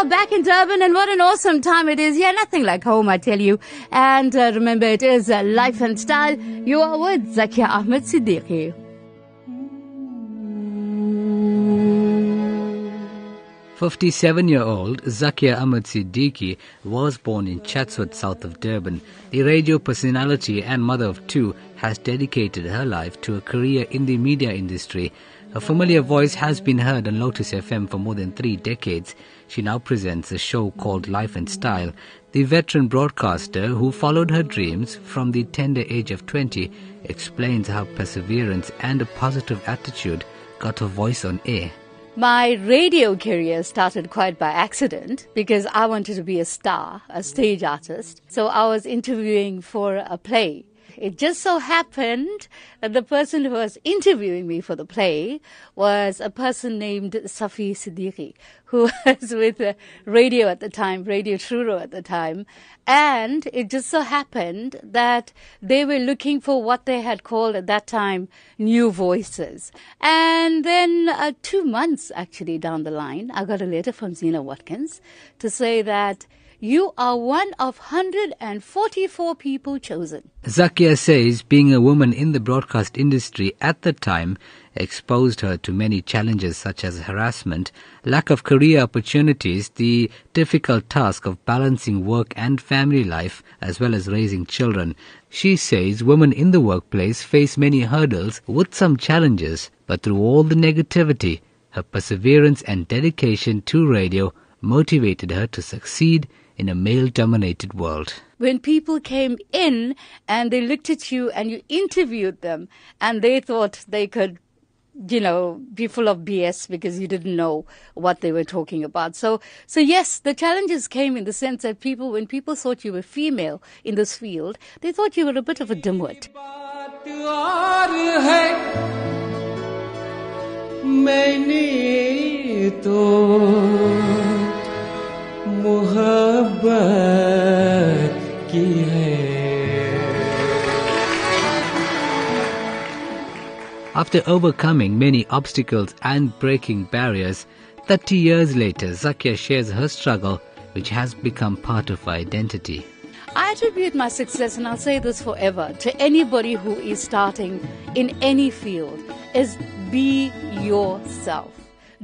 are back in Durban, and what an awesome time it is Yeah, Nothing like home, I tell you. And uh, remember, it is uh, life and style. You are with Zakia Ahmed Siddique. 57-year-old Zakia Ahmed Siddique was born in Chatsworth, south of Durban. The radio personality and mother of two has dedicated her life to a career in the media industry. Her familiar voice has been heard on Lotus FM for more than three decades. She now presents a show called Life and Style. The veteran broadcaster who followed her dreams from the tender age of 20 explains how perseverance and a positive attitude got her voice on air. My radio career started quite by accident because I wanted to be a star, a stage artist. So I was interviewing for a play it just so happened that the person who was interviewing me for the play was a person named Safi Siddiqui, who was with radio at the time, Radio Truro at the time. And it just so happened that they were looking for what they had called at that time new voices. And then uh, two months actually down the line, I got a letter from Zena Watkins to say that you are one of 144 people chosen. Zakia says being a woman in the broadcast industry at the time exposed her to many challenges such as harassment, lack of career opportunities, the difficult task of balancing work and family life, as well as raising children. She says women in the workplace face many hurdles with some challenges, but through all the negativity, her perseverance and dedication to radio motivated her to succeed in a male dominated world. When people came in and they looked at you and you interviewed them and they thought they could you know, be full of BS because you didn't know what they were talking about. So, so yes, the challenges came in the sense that people, when people thought you were female in this field, they thought you were a bit of a dimwit. After overcoming many obstacles and breaking barriers, 30 years later, Zakia shares her struggle, which has become part of her identity. I attribute my success, and I'll say this forever, to anybody who is starting in any field, is be yourself.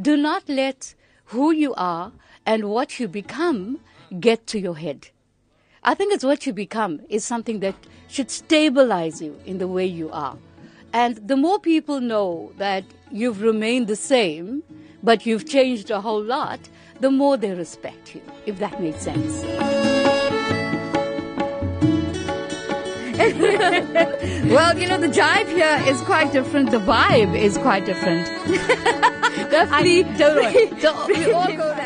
Do not let who you are and what you become get to your head. I think it's what you become is something that should stabilize you in the way you are. And the more people know that you've remained the same, but you've changed a whole lot, the more they respect you, if that makes sense. well, you know, the jive here is quite different. The vibe is quite different. Definitely. don't we all go that.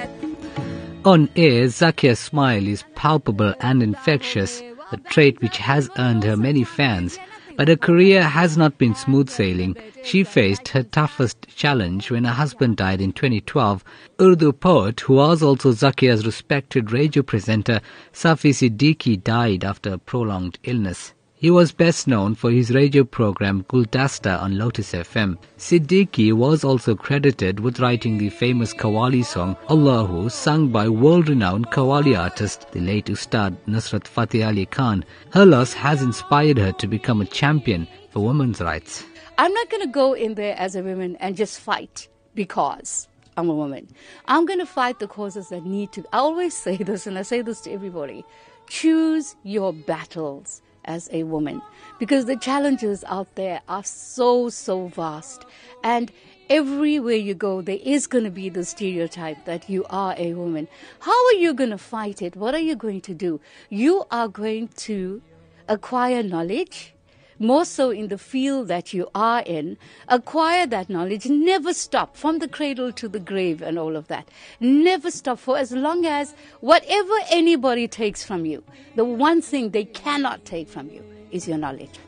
On air, Zakia's smile is palpable and infectious, a trait which has earned her many fans. But her career has not been smooth sailing. She faced her toughest challenge when her husband died in 2012. Urdu poet, who was also Zakia's respected radio presenter, Safi Siddiqui, died after a prolonged illness. He was best known for his radio program Guldasta on Lotus FM. Siddiqui was also credited with writing the famous Qawwali song Allahu, sung by world-renowned Qawwali artist, the late Ustad Nusrat Fateh Ali Khan. Her loss has inspired her to become a champion for women's rights. I'm not going to go in there as a woman and just fight because I'm a woman. I'm going to fight the causes that need to. I always say this, and I say this to everybody choose your battles as a woman because the challenges out there are so, so vast. And everywhere you go, there is going to be the stereotype that you are a woman. How are you going to fight it? What are you going to do? You are going to acquire knowledge more so in the field that you are in, acquire that knowledge, never stop from the cradle to the grave and all of that. Never stop for as long as whatever anybody takes from you, the one thing they cannot take from you is your knowledge.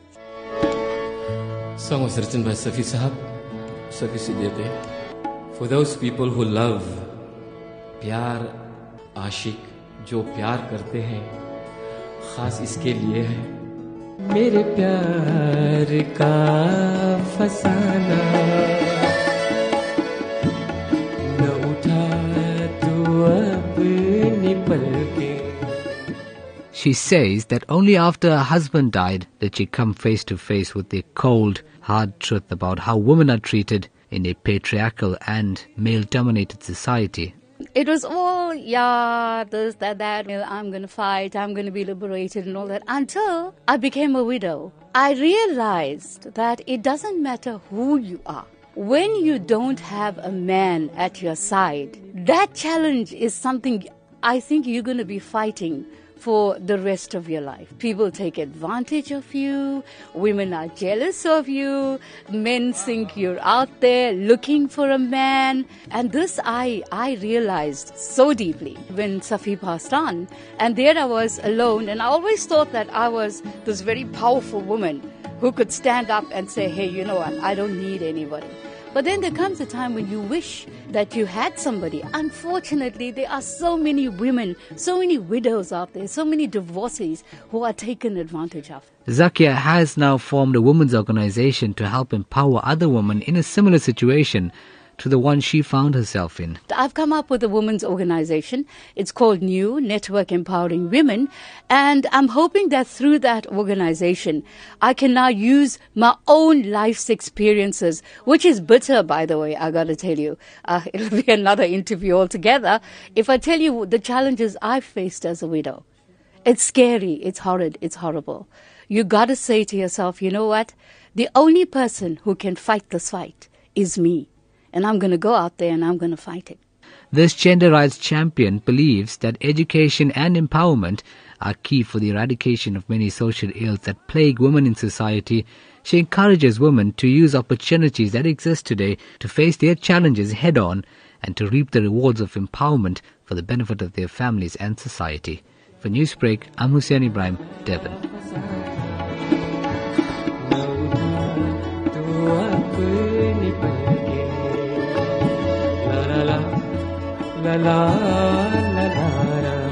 Song was written by Safi Sahab, Safi Siddiqui. For those people who love, प्यार आशिक जो प्यार करते हैं खास इसके लिए है मेरे प्यार का फसाना न उठा She says that only after her husband died did she come face to face with the cold, hard truth about how women are treated in a patriarchal and male dominated society. It was all, yeah, this, that, that, I'm gonna fight, I'm gonna be liberated and all that, until I became a widow. I realized that it doesn't matter who you are. When you don't have a man at your side, that challenge is something I think you're gonna be fighting for the rest of your life. People take advantage of you, women are jealous of you, men think you're out there looking for a man. And this I, I realized so deeply when Safi passed on. And there I was alone, and I always thought that I was this very powerful woman who could stand up and say, hey, you know what, I don't need anybody. But then there comes a time when you wish that you had somebody. Unfortunately, there are so many women, so many widows out there, so many divorcees who are taken advantage of. Zakia has now formed a women's organization to help empower other women in a similar situation to the one she found herself in. I've come up with a women's organization. It's called New Network Empowering Women. And I'm hoping that through that organization, I can now use my own life's experiences, which is bitter, by the way, I gotta tell you. Uh, it'll be another interview altogether. If I tell you the challenges I've faced as a widow, it's scary, it's horrid, it's horrible. You gotta say to yourself, you know what? The only person who can fight this fight is me and I'm going to go out there and I'm going to fight it. This gender rights champion believes that education and empowerment are key for the eradication of many social ills that plague women in society. She encourages women to use opportunities that exist today to face their challenges head on and to reap the rewards of empowerment for the benefit of their families and society. For Newsbreak, I'm Hoosen Ebrahim, Durban. गलान Dhar